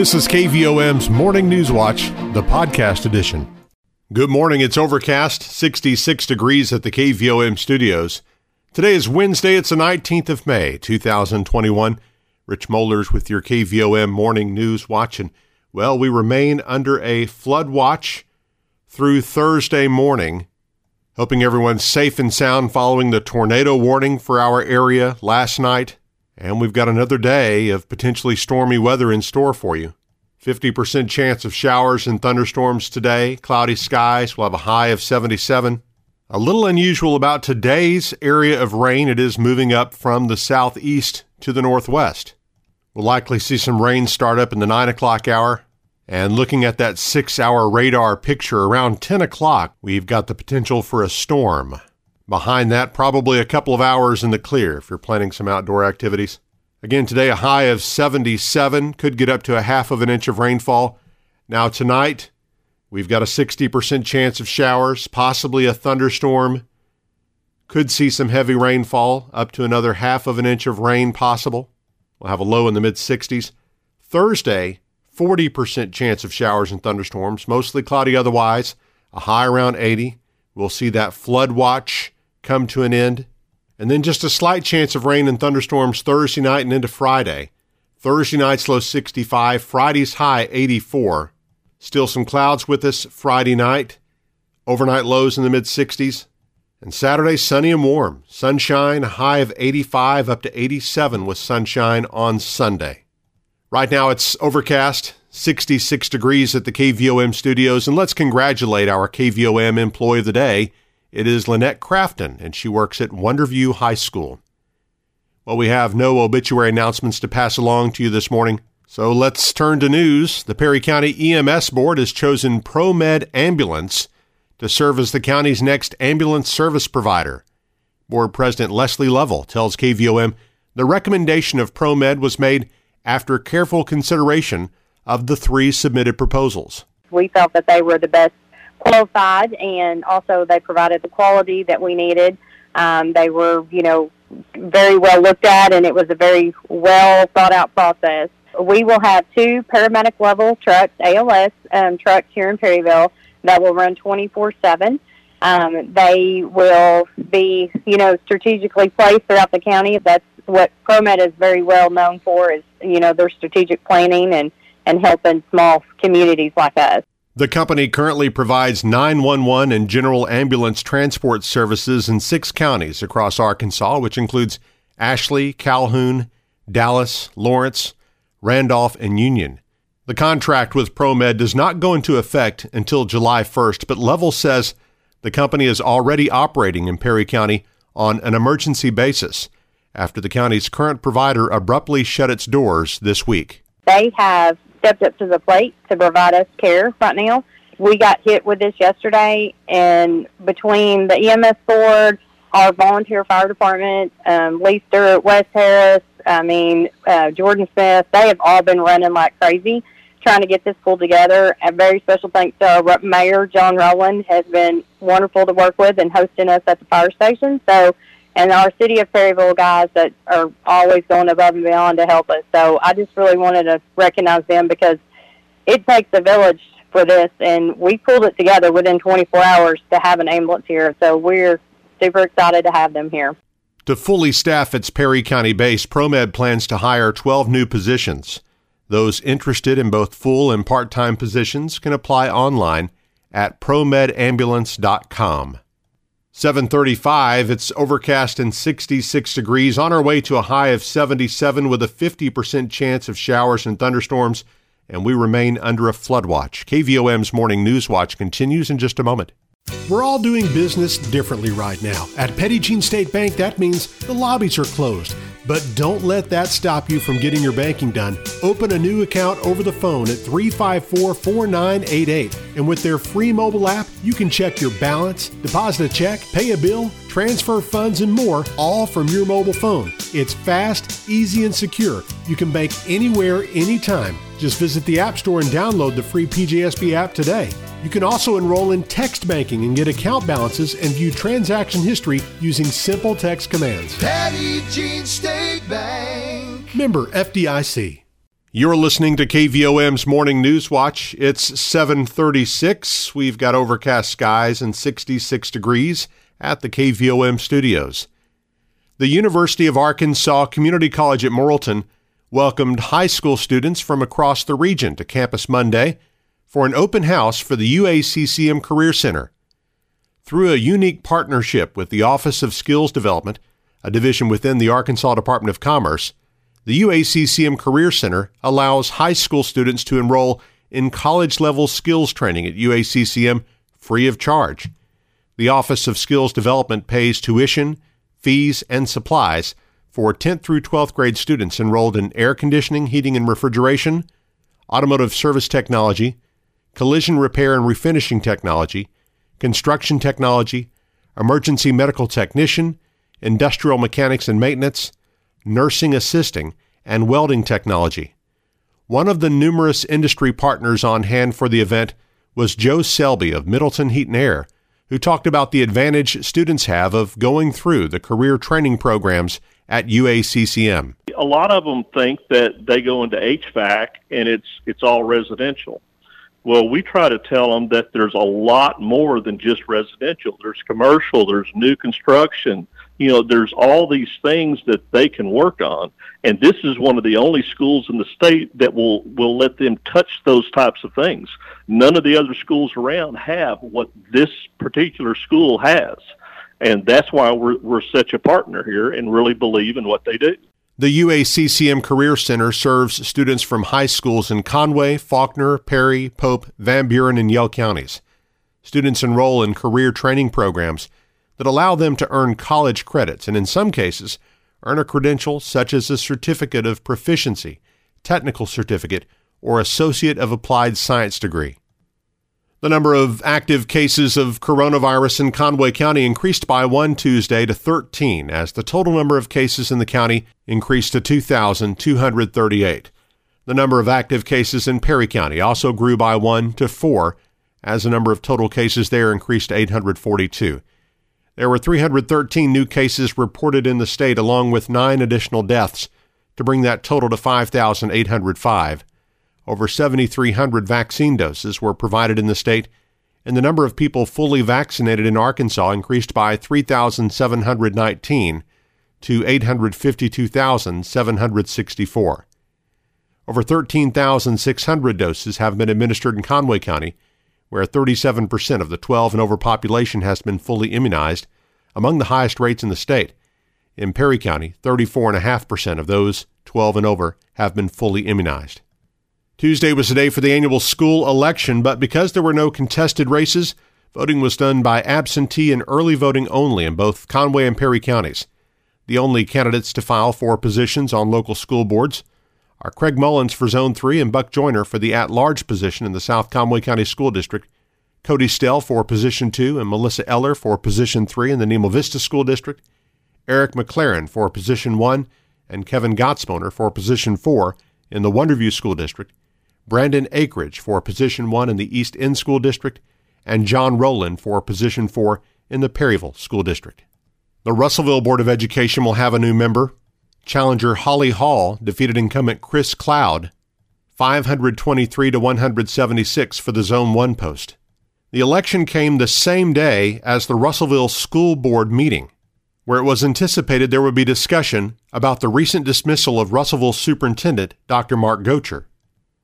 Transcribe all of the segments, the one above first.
This is KVOM's Morning News Watch, the podcast edition. Good morning. It's overcast, 66 degrees at the KVOM studios. Today is Wednesday. It's the 19th of May, 2021. Rich Mollers with your KVOM Morning News Watch. And, well, we remain under a flood watch through Thursday morning. Hoping everyone's safe and sound following the tornado warning for our area last night. And we've got another day of potentially stormy weather in store for you. 50% chance of showers and thunderstorms today, cloudy skies. We'll have a high of 77. A little unusual about today's area of rain, it is moving up from the southeast to the northwest. We'll likely see some rain start up in the 9 o'clock hour. And looking at that six hour radar picture around 10 o'clock, we've got the potential for a storm. Behind that, probably a couple of hours in the clear if you're planning some outdoor activities. Again, today a high of 77, could get up to a half of an inch of rainfall. Now, tonight, we've got a 60% chance of showers, possibly a thunderstorm. Could see some heavy rainfall, up to another half of an inch of rain possible. We'll have a low in the mid 60s. Thursday, 40% chance of showers and thunderstorms, mostly cloudy otherwise, a high around 80. We'll see that flood watch come to an end. And then just a slight chance of rain and thunderstorms Thursday night and into Friday. Thursday night's low 65, Friday's high 84. Still some clouds with us Friday night. Overnight lows in the mid 60s. And Saturday, sunny and warm. Sunshine, high of 85 up to 87 with sunshine on Sunday. Right now it's overcast, 66 degrees at the KVOM studios, and let's congratulate our KVOM employee of the day. It is Lynette Crafton, and she works at Wonderview High School. Well, we have no obituary announcements to pass along to you this morning, so let's turn to news. The Perry County EMS Board has chosen ProMed Ambulance to serve as the county's next ambulance service provider. Board President Leslie Lovell tells KVOM the recommendation of ProMed was made after careful consideration of the three submitted proposals. We felt that they were the best qualified, and also they provided the quality that we needed. Um, they were, you know, very well looked at, and it was a very well thought out process. We will have two paramedic level trucks, ALS um, trucks here in Perryville, that will run 24 7. Um, they will be, you know, strategically placed throughout the county. That's what ProMed is very well known for is, you know, their strategic planning and, and helping small communities like us. The company currently provides 911 and general ambulance transport services in six counties across Arkansas, which includes Ashley, Calhoun, Dallas, Lawrence, Randolph, and Union. The contract with ProMed does not go into effect until July 1st, but Lovell says the company is already operating in Perry County on an emergency basis after the county's current provider abruptly shut its doors this week. They have stepped up to the plate to provide us care right now. We got hit with this yesterday, and between the EMS board, our volunteer fire department, um, Lee Stewart, West Harris, I mean, uh, Jordan Smith, they have all been running like crazy trying to get this pulled together. A very special thanks to our Mayor, John Rowland, has been wonderful to work with and hosting us at the fire station. So, and our City of Perryville guys that are always going above and beyond to help us. So I just really wanted to recognize them because it takes a village for this, and we pulled it together within 24 hours to have an ambulance here. So we're super excited to have them here. To fully staff its Perry County base, ProMed plans to hire 12 new positions. Those interested in both full and part time positions can apply online at promedambulance.com. 735, it's overcast and 66 degrees, on our way to a high of 77 with a 50% chance of showers and thunderstorms, and we remain under a flood watch. KVOM's Morning News Watch continues in just a moment. We're all doing business differently right now. At Petit Jean State Bank, that means the lobbies are closed. But don't let that stop you from getting your banking done. Open a new account over the phone at 354 4988. And with their free mobile app, you can check your balance, deposit a check, pay a bill, transfer funds, and more, all from your mobile phone. It's fast, easy, and secure. You can bank anywhere, anytime. Just visit the App Store and download the free PJSB app today. You can also enroll in text banking and get account balances and view transaction history using simple text commands. Petit Jean State Bank. Member FDIC. You're listening to KVOM's Morning News Watch. It's 7:36. We've got overcast skies and 66 degrees at the KVOM studios. The University of Arkansas Community College at Morrilton welcomed high school students from across the region to campus Monday for an open house for the UACCM Career Center. Through a unique partnership with the Office of Skills Development, a division within the Arkansas Department of Commerce, the UACCM Career Center allows high school students to enroll in college level skills training at UACCM free of charge. The Office of Skills Development pays tuition, fees, and supplies for 10th through 12th grade students enrolled in air conditioning, heating and refrigeration, automotive service technology, collision repair and refinishing technology, construction technology, emergency medical technician, industrial mechanics and maintenance, nursing assisting, and welding technology. One of the numerous industry partners on hand for the event was Joe Selby of Middleton Heat and Air, who talked about the advantage students have of going through the career training programs at UACCM. A lot of them think that they go into HVAC and it's it's all residential. Well, we try to tell them that there's a lot more than just residential. There's commercial, there's new construction, you know, there's all these things that they can work on. And this is one of the only schools in the state that will, will let them touch those types of things. None of the other schools around have what this particular school has. And that's why we're, we're such a partner here and really believe in what they do. The UACCM Career Center serves students from high schools in Conway, Faulkner, Perry, Pope, Van Buren, and Yell counties. Students enroll in career training programs that allow them to earn college credits and, in some cases, earn a credential such as a Certificate of Proficiency, Technical Certificate, or Associate of Applied Science degree. The number of active cases of coronavirus in Conway County increased by one Tuesday to 13, as the total number of cases in the county increased to 2,238. The number of active cases in Perry County also grew by one to four, as the number of total cases there increased to 842. There were 313 new cases reported in the state, along with nine additional deaths, to bring that total to 5,805. Over 7,300 vaccine doses were provided in the state, and the number of people fully vaccinated in Arkansas increased by 3,719 to 852,764. Over 13,600 doses have been administered in Conway County, where 37% of the 12 and over population has been fully immunized, among the highest rates in the state. In Perry County, 34.5% of those 12 and over have been fully immunized. Tuesday was the day for the annual school election, but because there were no contested races, voting was done by absentee and early voting only in both Conway and Perry counties. The only candidates to file for positions on local school boards are Craig Mullins for Zone 3 and Buck Joyner for the at large position in the South Conway County School District, Cody Stell for Position 2 and Melissa Eller for Position 3 in the Nemo Vista School District, Eric McLaren for Position 1, and Kevin Gottsboner for Position 4 in the Wonderview School District, Brandon Akridge for Position 1 in the East End School District, and John Rowland for Position 4 in the Perryville School District. The Russellville Board of Education will have a new member. Challenger Holly Hall defeated incumbent Chris Cloud 523 to 176 for the Zone 1 post. The election came the same day as the Russellville School Board meeting, where it was anticipated there would be discussion about the recent dismissal of Russellville Superintendent Dr. Mark Gotcher.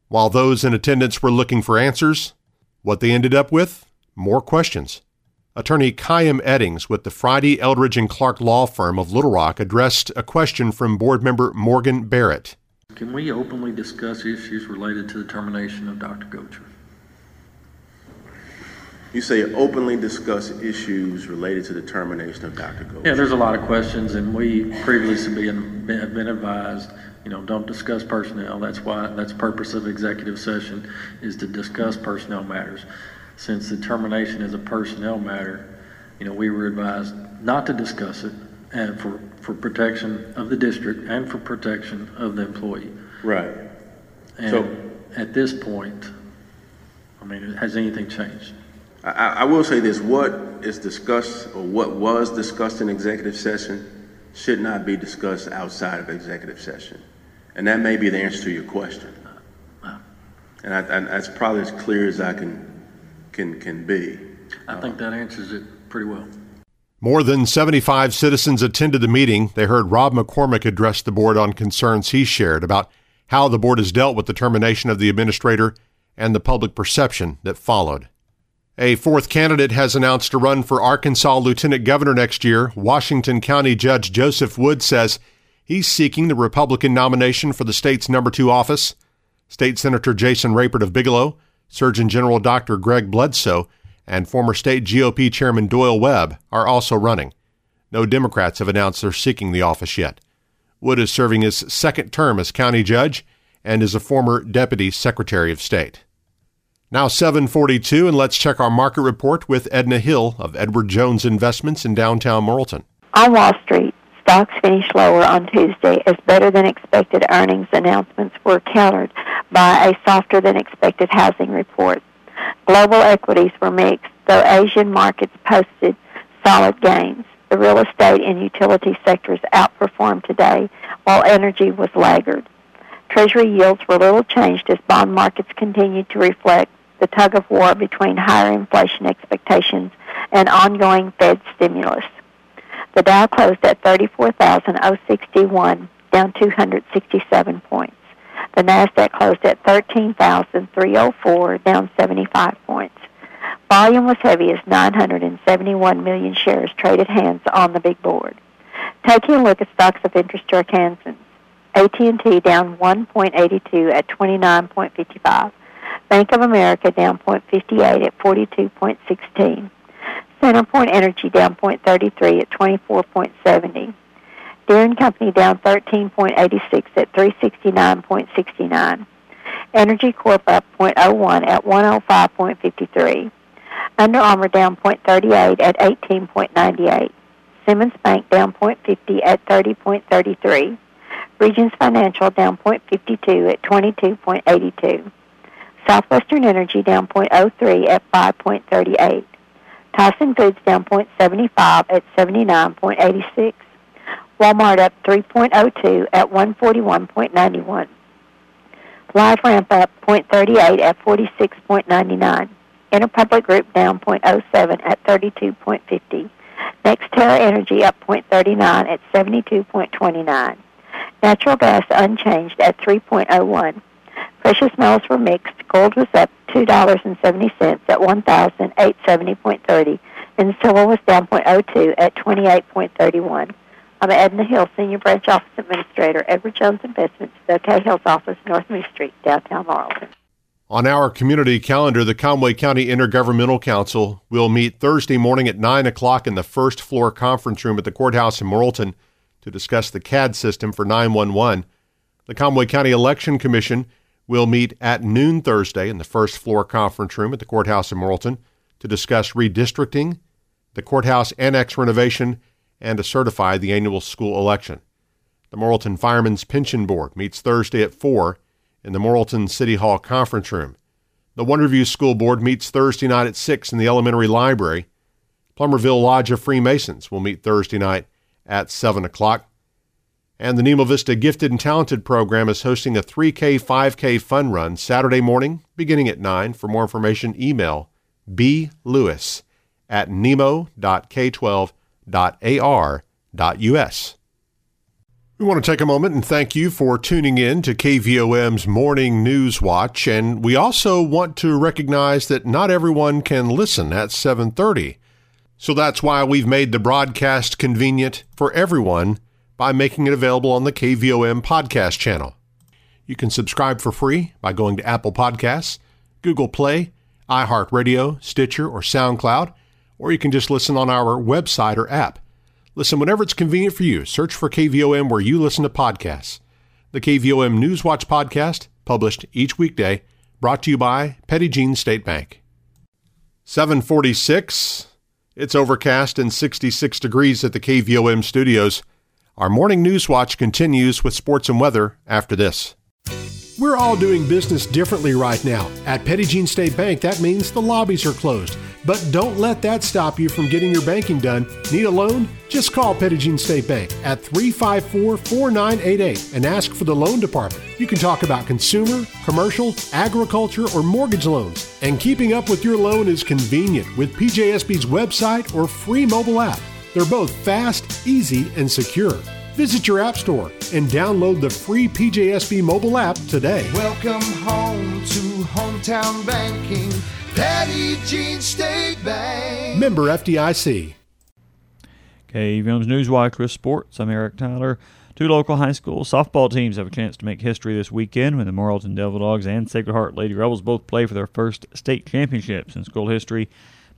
While those in attendance were looking for answers, what they ended up with? More questions. Attorney Khayyam Eddings with the Friday, Eldredge, and Clark law firm of Little Rock addressed a question from board member Morgan Barrett. Can we openly discuss issues related to the termination of Dr. Gotcher? You say openly discuss issues related to the termination of Dr. Gotcher. Yeah, there's a lot of questions, and we previously have been advised, you know, don't discuss personnel. That's why, that's purpose of executive session is to discuss personnel matters. Since the termination is a personnel matter, you know, we were advised not to discuss it and for, for protection of the district and for protection of the employee. Right. And So- at this point, I mean, has anything changed? I, I I will say this, what is discussed or what was discussed in executive session should not be discussed outside of executive session. And that may be the answer to your question. And, I, and that's probably as clear as I can, can, can be. I think that answers it pretty well. More than 75 citizens attended the meeting. They heard Rob McCormick address the board on concerns he shared about how the board has dealt with the termination of the administrator and the public perception that followed. A fourth candidate has announced a run for Arkansas lieutenant governor next year. Washington County Judge Joseph Wood says he's seeking the Republican nomination for the state's number two office. State Senator Jason Rapert of Bigelow, Surgeon General Dr. Greg Bledsoe, and former state GOP Chairman Doyle Webb are also running. No Democrats have announced they're seeking the office yet. Wood is serving his second term as county judge and is a former deputy secretary of state. Now 742 and let's check our market report with Edna Hill of Edward Jones Investments in downtown Morrilton. On Wall Street, stocks finished lower on Tuesday as better than expected earnings announcements were countered by a softer than expected housing report. Global equities were mixed, though Asian markets posted solid gains. The real estate and utility sectors outperformed today, while energy was laggard. Treasury yields were little changed as bond markets continued to reflect the tug of war between higher inflation expectations and ongoing Fed stimulus. The Dow closed at 34,061, down 267 points. The Nasdaq closed at 13,304, down 75 points. Volume was heavy as 971 million shares traded hands on the big board. Taking a look at stocks of interest to Arkansans. AT&T down 1.82 at 29.55. Bank of America down 0.58 at 42.16. CenterPoint Energy down 0.33 at 24.70. Deere & Company down 13.86 at 369.69. Entergy Corp up 0.01 at 105.53. Under Armour down 0.38 at 18.98. Simmons Bank down 0.50 at 30.33. Regions Financial down 0.52 at 22.82. Southwestern Energy down 0.03 at 5.38. Tyson Foods down 0.75 at 79.86. Walmart up 3.02 at 141.91. LiveRamp up 0.38 at 46.99. Interpublic Group down 0.07 at 32.50. NextEra Energy up 0.39 at 72.29. Natural gas unchanged at 3.01. Precious metals were mixed. Gold was up $2.70 at 1,870.30, and silver was down 0.02 at 28.31. I'm Edna Hill, Senior Branch Office Administrator, Edward Jones Investments, the Cahill's office, North Main Street, downtown Morrilton. On our community calendar, the Conway County Intergovernmental Council will meet Thursday morning at 9 o'clock in the first floor conference room at the courthouse in Morrilton to discuss the CAD system for 911. The Conway County Election Commission will meet at noon Thursday in the first floor conference room at the courthouse in Morrilton to discuss redistricting, the courthouse annex renovation, and to certify the annual school election. The Morrilton Firemen's Pension Board meets Thursday at 4 in the Morrilton City Hall conference room. The Wonderview School Board meets Thursday night at 6 in the elementary library. Plumerville Lodge of Freemasons will meet Thursday night at 7 o'clock. And the Nemo Vista Gifted and Talented program is hosting a 3K, 5K fun run Saturday morning beginning at 9. For more information, email blewis at nemo.k12.ar.us. We want to take a moment and thank you for tuning in to KVOM's Morning News Watch, and we also want to recognize that not everyone can listen at 7:30. So that's why we've made the broadcast convenient for everyone by making it available on the KVOM podcast channel. You can subscribe for free by going to Apple Podcasts, Google Play, iHeartRadio, Stitcher, or SoundCloud, or you can just listen on our website or app. Listen whenever it's convenient for you. Search for KVOM where you listen to podcasts. The KVOM Newswatch podcast, published each weekday, brought to you by Petit Jean State Bank. 746. It's overcast and 66 degrees at the KVOM studios. Our morning news watch continues with sports and weather after this. We're all doing business differently right now. At Jean State Bank, that means the lobbies are closed. But don't let that stop you from getting your banking done. Need a loan? Just call Jean State Bank at 354 4988 and ask for the loan department. You can talk about consumer, commercial, agriculture, or mortgage loans. And keeping up with your loan is convenient with PJSB's website or free mobile app. They're both fast, easy, and secure. Visit your app store and download the free PJSB mobile app today. Welcome home to hometown banking. Petit Jean State Bank. Member FDIC. Okay, KVOM's Newswatch with Sports. I'm Eric Tyler. Two local high school softball teams have a chance to make history this weekend when the Morrilton Devil Dogs and Sacred Heart Lady Rebels both play for their first state championships in school history.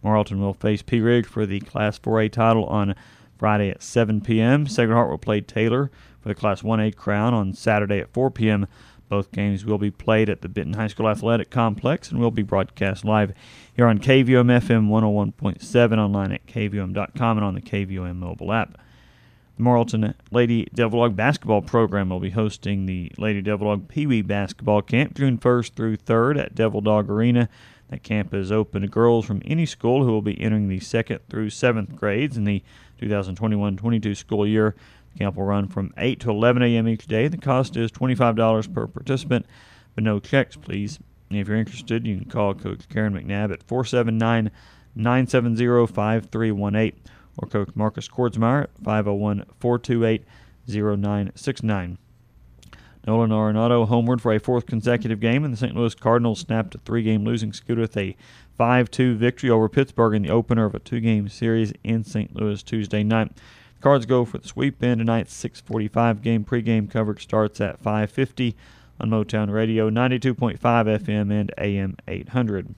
Morrilton will face Pea Ridge for the Class 4A title on Friday at 7 p.m. Sacred Heart will play Taylor for the Class 1A crown on Saturday at 4 p.m. Both games will be played at the Benton High School Athletic Complex and will be broadcast live here on KVOM FM 101.7 online at KVOM.com and on the KVOM mobile app. The Morrilton Lady Devil Dog basketball program will be hosting the Lady Devil Dog Pee Wee basketball camp June 1st through 3rd at Devil Dog Arena. That camp is open to girls from any school who will be entering the second through seventh grades in the 2021-22 school year. The camp will run from 8 to 11 a.m. each day. The cost is $25 per participant, but no checks, please. If you're interested, you can call Coach Karen McNabb at 479 970 5318 or Coach Marcus Kordsmeyer at 501 428 0969. Nolan Arenado homeward for a fourth consecutive game, and the St. Louis Cardinals snapped a three game losing skid with a 5 2 victory over Pittsburgh in the opener of a two game series in St. Louis Tuesday night. The Cards go for the sweep in tonight's 645 game. Pregame coverage starts at 550 on Motown Radio, 92.5 FM and AM 800.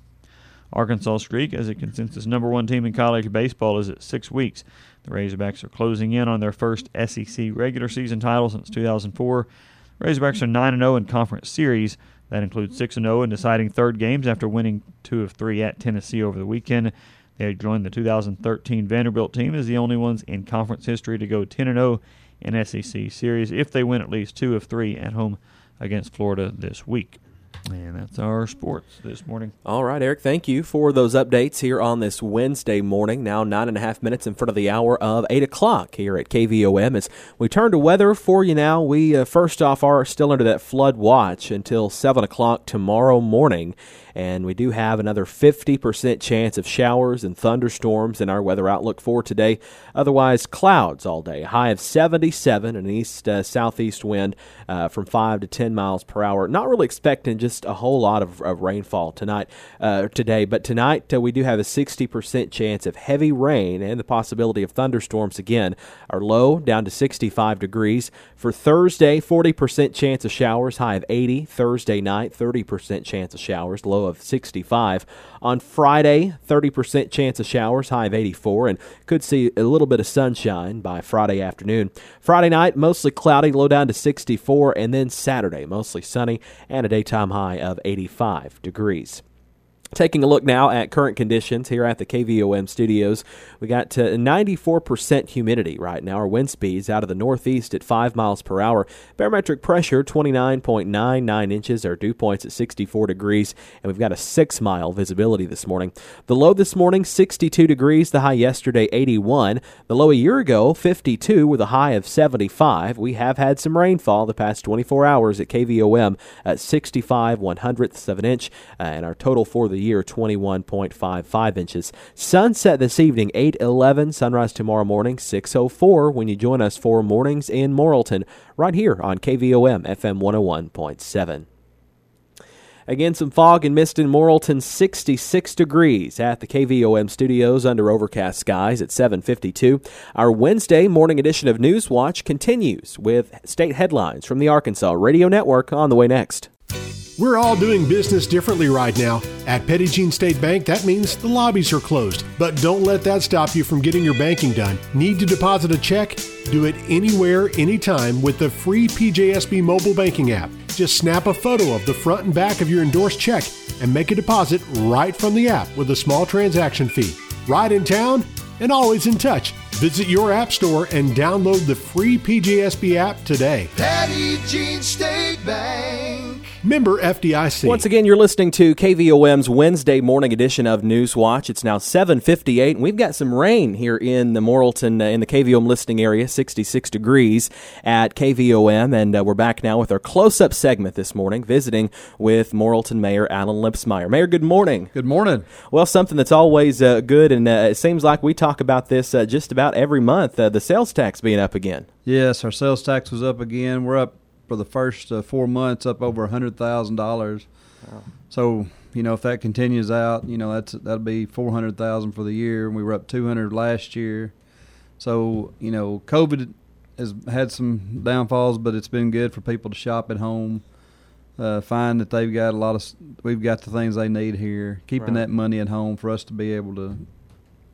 Arkansas streak as a consensus number one team in college baseball is at six weeks. The Razorbacks are closing in on their first SEC regular season title since 2004. Razorbacks are 9 0 in conference series. That includes 6 0 in deciding third games after winning two of three at Tennessee over the weekend. They joined the 2013 Vanderbilt team as the only ones in conference history to go 10 0 in SEC series if they win at least two of three at home against Florida this week. And that's our sports this morning. All right, Eric, thank you for those updates here on this Wednesday morning. Now, nine and a half minutes in front of the hour of 8 o'clock here at KVOM. As we turn to weather for you now, we uh, first off are still under that flood watch until 7 o'clock tomorrow morning and we do have another 50% chance of showers and thunderstorms in our weather outlook for today. Otherwise, clouds all day. High of 77, an east uh, southeast wind uh, from 5 to 10 miles per hour. Not really expecting just a whole lot of, of rainfall tonight, uh, today, but tonight uh, we do have a 60% chance of heavy rain and the possibility of thunderstorms again. Our low down to 65 degrees. For Thursday, 40% chance of showers, high of 80. Thursday night, 30% chance of showers, low of 65. On Friday, 30% chance of showers, high of 84, and could see a little bit of sunshine by Friday afternoon. Friday night, mostly cloudy, low down to 64, and then Saturday, mostly sunny and a daytime high of 85 degrees. Taking a look now at current conditions here at the KVOM studios, we got to 94% humidity right now. Our wind speeds out of the northeast at 5 miles per hour. Barometric pressure 29.99 inches. Our dew points at 64 degrees, and we've got a 6 mile visibility this morning. The low this morning 62 degrees, the high yesterday 81. The low a year ago 52 with a high of 75. We have had some rainfall the past 24 hours at KVOM at 65 one hundredths of an inch, uh, and our total for the year 21.55 inches. Sunset this evening 8:11. Sunrise tomorrow morning 6:04 when you join us for mornings in Morrilton right here on KVOM FM 101.7. Again, some fog and mist in Morrilton, 66 degrees at the KVOM studios under overcast skies at 752. Our Wednesday morning edition of News Watch continues with state headlines from the Arkansas Radio Network on the way next. We're all doing business differently right now. At Jean State Bank, that means the lobbies are closed. But don't let that stop you from getting your banking done. Need to deposit a check? Do it anywhere, anytime with the free PJSB mobile banking app. Just snap a photo of the front and back of your endorsed check and make a deposit right from the app with a small transaction fee. Right in town and always in touch. Visit your app store and download the free PJSB app today. Petit Jean State Bank. Member FDIC. Once again, you're listening to KVOM's Wednesday morning edition of News Watch. It's now 7:58, and we've got some rain here in the Morrilton uh, in the KVOM listening area, 66 degrees at KVOM, and uh, we're back now with our close-up segment this morning, visiting with Morrilton Mayor Alan Lipsmeyer. Mayor, good morning. Good morning. Well, something that's always uh, good, and uh, it seems like we talk about this uh, just about every month. Uh, the sales tax being up again. Yes, our sales tax was up again. We're up for the first uh, four months, up over a hundred thousand dollars. So you know, if that continues out, you know, that's that'll be four hundred thousand for the year. We were up two hundred last year. So you know, COVID has had some downfalls, but it's been good for people to shop at home. Uh, find that they've got a lot of, we've got the things they need here. Keeping Right. that money at home for us to be able to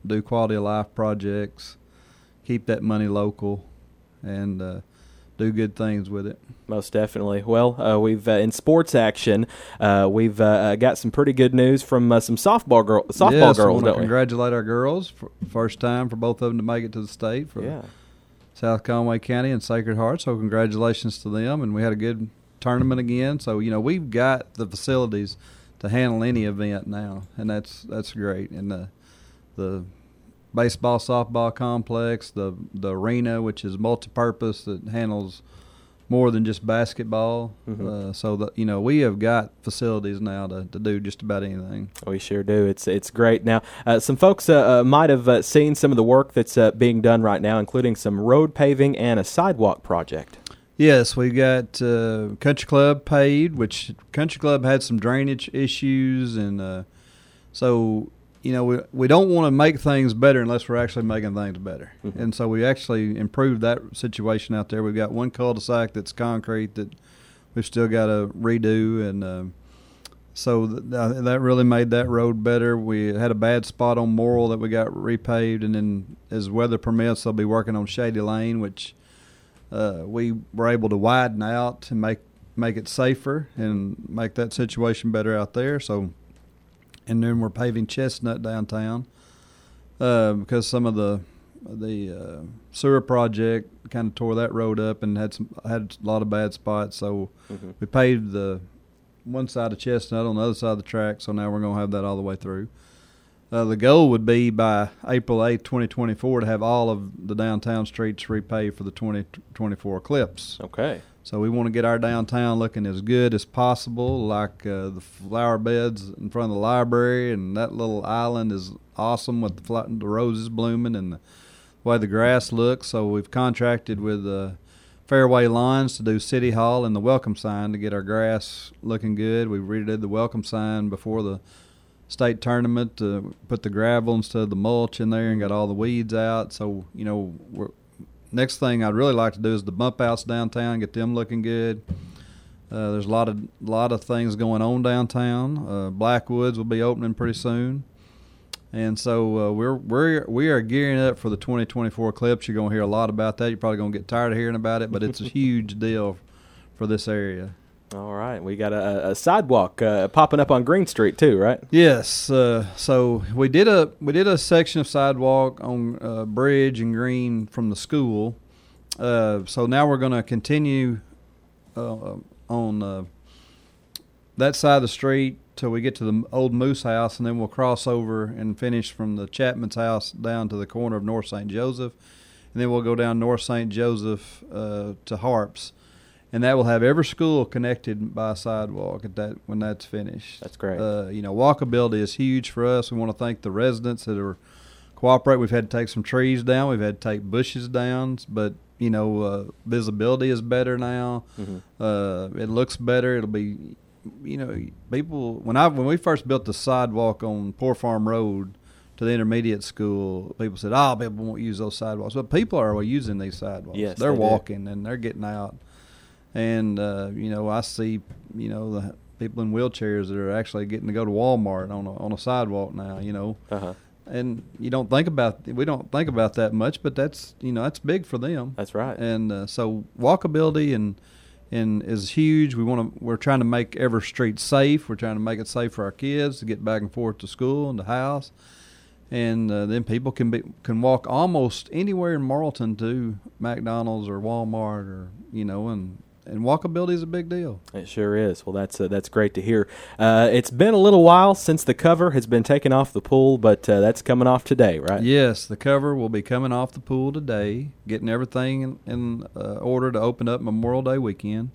do quality of life projects, keep that money local, and uh, do good things with it. Most definitely. Well, uh, we've uh, in sports action, uh, we've uh, uh, got some pretty good news from uh, some softball girl, softball yes, girls, don't we? congratulate our girls first time for both of them to make it to the state for Yeah. South Conway County and Sacred Heart. So congratulations to them, and we had a good tournament again. So you know we've got the facilities to handle any event now, and that's that's great. And the the baseball softball complex, the the arena, which is multi-purpose that handles more than just basketball. Uh, so that you know we have got facilities now to, to do just about anything. We sure do. It's it's great. Now, uh, some folks uh, uh, might have uh, seen some of the work that's uh, being done right now, including some road paving and a sidewalk project. Yes, we got uh, Country Club paid, which Country Club had some drainage issues, and uh, so you know we we don't want to make things better unless we're actually making things better. And so we actually improved that situation out there. We've got one cul-de-sac that's concrete that we've still got to redo, and uh, so th- th- that really made that road better. We had a bad spot on Morrill that we got repaved, and then as weather permits, they'll be working on Shady Lane, which uh, we were able to widen out and make make it safer and make that situation better out there. So, and then we're paving Chestnut downtown uh, because some of the the uh, sewer project kind of tore that road up and had some had a lot of bad spots. So we paved the one side of Chestnut on the other side of the track. So now we're going to have that all the way through. Uh, the goal would be by April 8, 2024, to have all of the downtown streets repaved for the 2024 eclipse. Okay. So we want to get our downtown looking as good as possible, like uh, the flower beds in front of the library, and that little island is awesome with the, fla- the roses blooming and the way the grass looks. So we've contracted with uh, Fairway Lawns to do City Hall and the welcome sign to get our grass looking good. We redid the welcome sign before the state tournament to put the gravel instead of the mulch in there and got all the weeds out. So you know, we're, next thing I'd really like to do is the bump outs downtown, get them looking good. Uh, there's a lot of lot of things going on downtown. Uh, Blackwoods will be opening pretty soon, and so uh, we're we're we are gearing up for the 2024 Eclipse. You're going to hear a lot about that. You're probably going to get tired of hearing about it, but it's a huge deal for this area. All right. We got a, a sidewalk uh, popping up on Green Street too, right? Yes. Uh, so we did a we did a section of sidewalk on uh, Bridge and Green from the school. Uh, so now we're going to continue uh, on uh, that side of the street till we get to the old Moose House, and then we'll cross over and finish from the Chapman's house down to the corner of North St. Joseph, and then we'll go down North St. Joseph to Harps, and that will have every school connected by a sidewalk at that when that's finished. That's great. Uh, you know, walkability is huge for us. We want to thank the residents that are cooperate. We've had to take some trees down. We've had to take bushes down, but you know, uh, visibility is better now. Uh, it looks better. It'll be, you know, people when I when we first built the sidewalk on Poor Farm Road to the intermediate school, people said, "Oh, people won't use those sidewalks," but people are using these sidewalks. Yes, they're they do. walking and they're getting out, and uh, you know, I see, you know, the people in wheelchairs that are actually getting to go to Walmart on a, on a sidewalk now. You know, Uh huh. and you don't think about we don't think about that much, but that's you know that's big for them. That's right. And uh, so walkability and and is huge. We want to we're trying to make every street safe. We're trying to make it safe for our kids to get back and forth to school and the house. And uh, then people can be can walk almost anywhere in Morrilton to McDonald's or Walmart or you know and and walkability is a big deal. It sure is. Well, that's uh, that's great to hear. Uh, it's been a little while since the cover has been taken off the pool, but uh, that's coming off today, right? Yes, the cover will be coming off the pool today, getting everything in, in uh, order to open up Memorial Day weekend.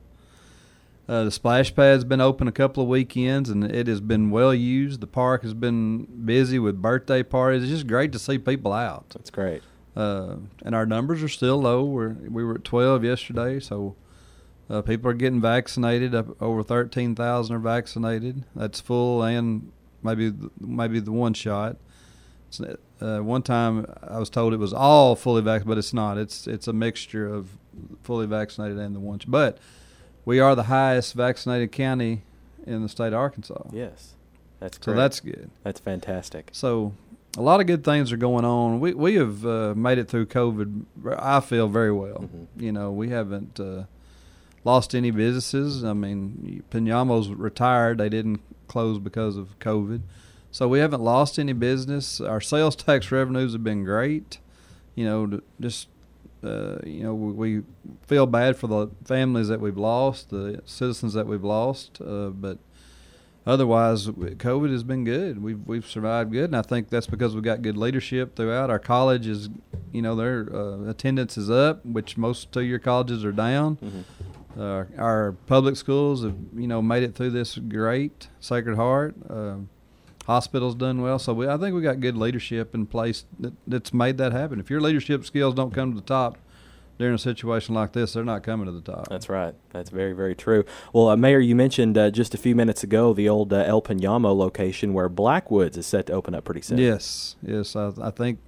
Uh, the splash pad's been open a couple of weekends, and it has been well used. The park has been busy with birthday parties. It's just great to see people out. That's great. Uh, and our numbers are still low. We're, we were at 12 yesterday, so uh, people are getting vaccinated. Over 13,000 are vaccinated. That's full and maybe maybe the one shot. Uh, one time I was told it was all fully vaccinated, but it's not. It's it's a mixture of fully vaccinated and the one. Sh- but we are the highest vaccinated county in the state of Arkansas. Yes, that's so that's good. That's fantastic. So a lot of good things are going on. We we have uh, made it through COVID. I feel very well. Mm-hmm. You know, we haven't uh, lost any businesses. I mean, Pinamo's retired. They didn't close because of COVID. So we haven't lost any business. Our sales tax revenues have been great. You know, just uh, you know, we we feel bad for the families that we've lost, the citizens that we've lost, uh, but otherwise, COVID has been good. We've we've survived good, and I think that's because we've got good leadership throughout. Our college is, you know, their uh, attendance is up, which most two-year colleges are down. Uh, our public schools have, you know, made it through this great. Sacred Heart, uh, hospitals done well. So we, I think we got good leadership in place that, that's made that happen. If your leadership skills don't come to the top during a situation like this, they're not coming to the top. That's right. That's very, very true. Well, uh, Mayor, you mentioned uh, just a few minutes ago the old uh, El Pinamo location where Blackwoods is set to open up pretty soon. Yes, yes. I, I think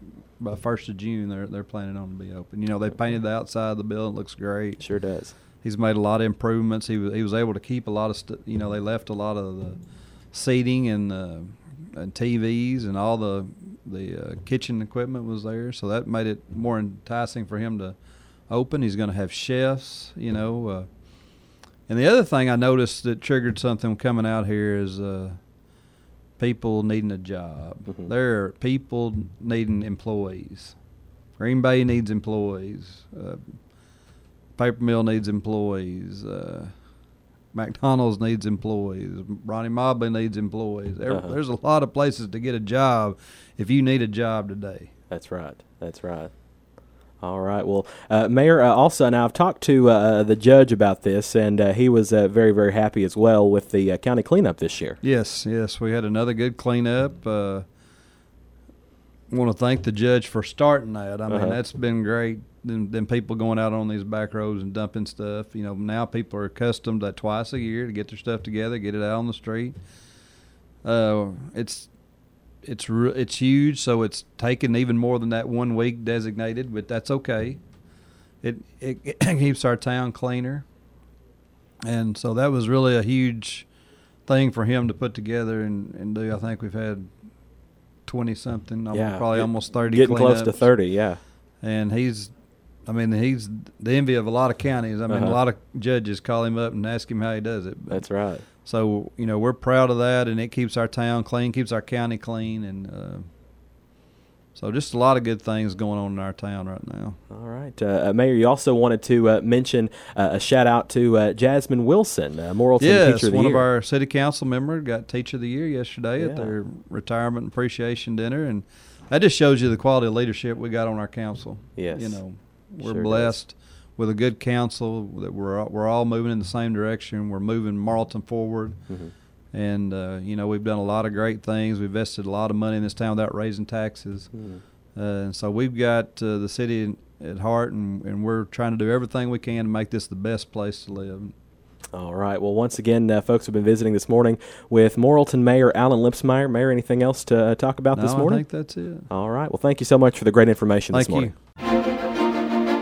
by first of June they're they're planning on to be open. You know, they painted the outside of the building; it looks great. Sure does. He's made a lot of improvements. He was he was able to keep a lot of st- you know they left a lot of the seating and uh, and TVs and all the the uh, kitchen equipment was there, so that made it more enticing for him to open. He's going to have chefs, you know. Uh, and the other thing I noticed that triggered something coming out here is uh, people needing a job. Mhm. There are people needing employees. Green Bay needs employees. Uh, Paper Mill needs employees. Uh, McDonald's needs employees. Ronnie Mobley needs employees. There, Uh-huh. There's a lot of places to get a job if you need a job today. That's right. That's right. All right. Well, uh, Mayor, uh, also now I've talked to uh, the judge about this, and uh, he was uh, very, very happy as well with the uh, county cleanup this year. Yes, yes, we had another good cleanup. Uh, want to thank the judge for starting that. I mean, Uh-huh. that's been great. Then, then people going out on these back roads and dumping stuff. You know, now people are accustomed to that twice a year to get their stuff together, get it out on the street. Uh, it's it's re- it's huge, so it's taken even more than that one week designated, but that's okay. It it, it keeps our town cleaner, and so that was really a huge thing for him to put together and, and do. I think we've had twenty something, Yeah, probably get- almost thirty. Getting close to 30, yeah. And he's, I mean, he's the envy of a lot of counties. I mean, Uh-huh. a lot of judges call him up and ask him how he does it. But- That's right. So you know we're proud of that, and it keeps our town clean, keeps our county clean, and uh, so just a lot of good things going on in our town right now. All right. Uh, uh, Mayor, you also wanted to uh, mention uh, a shout out to uh, Jasmine Wilson, uh, Morrilton yes, Teacher of the one Year. of our city council members got Teacher of the Year yesterday Yeah. at their retirement appreciation dinner, and that just shows you the quality of leadership we got on our council. Yes. you know, we're Sure does. blessed with a good council that we're all- we're all moving in the same direction. We're moving Morrilton forward. Mhm. And uh, you know we've done a lot of great things. We've invested a lot of money in this town without raising taxes, Mhm. uh, and so we've got uh, the city at heart, and, and we're trying to do everything we can to make this the best place to live. All right. Well, once again, uh, folks have been visiting this morning with Morrilton Mayor Alan Lipsmeyer. Mayor, anything else to uh, talk about this No, morning? I think that's it. All right. Well, thank you so much for the great information this Thank morning. you.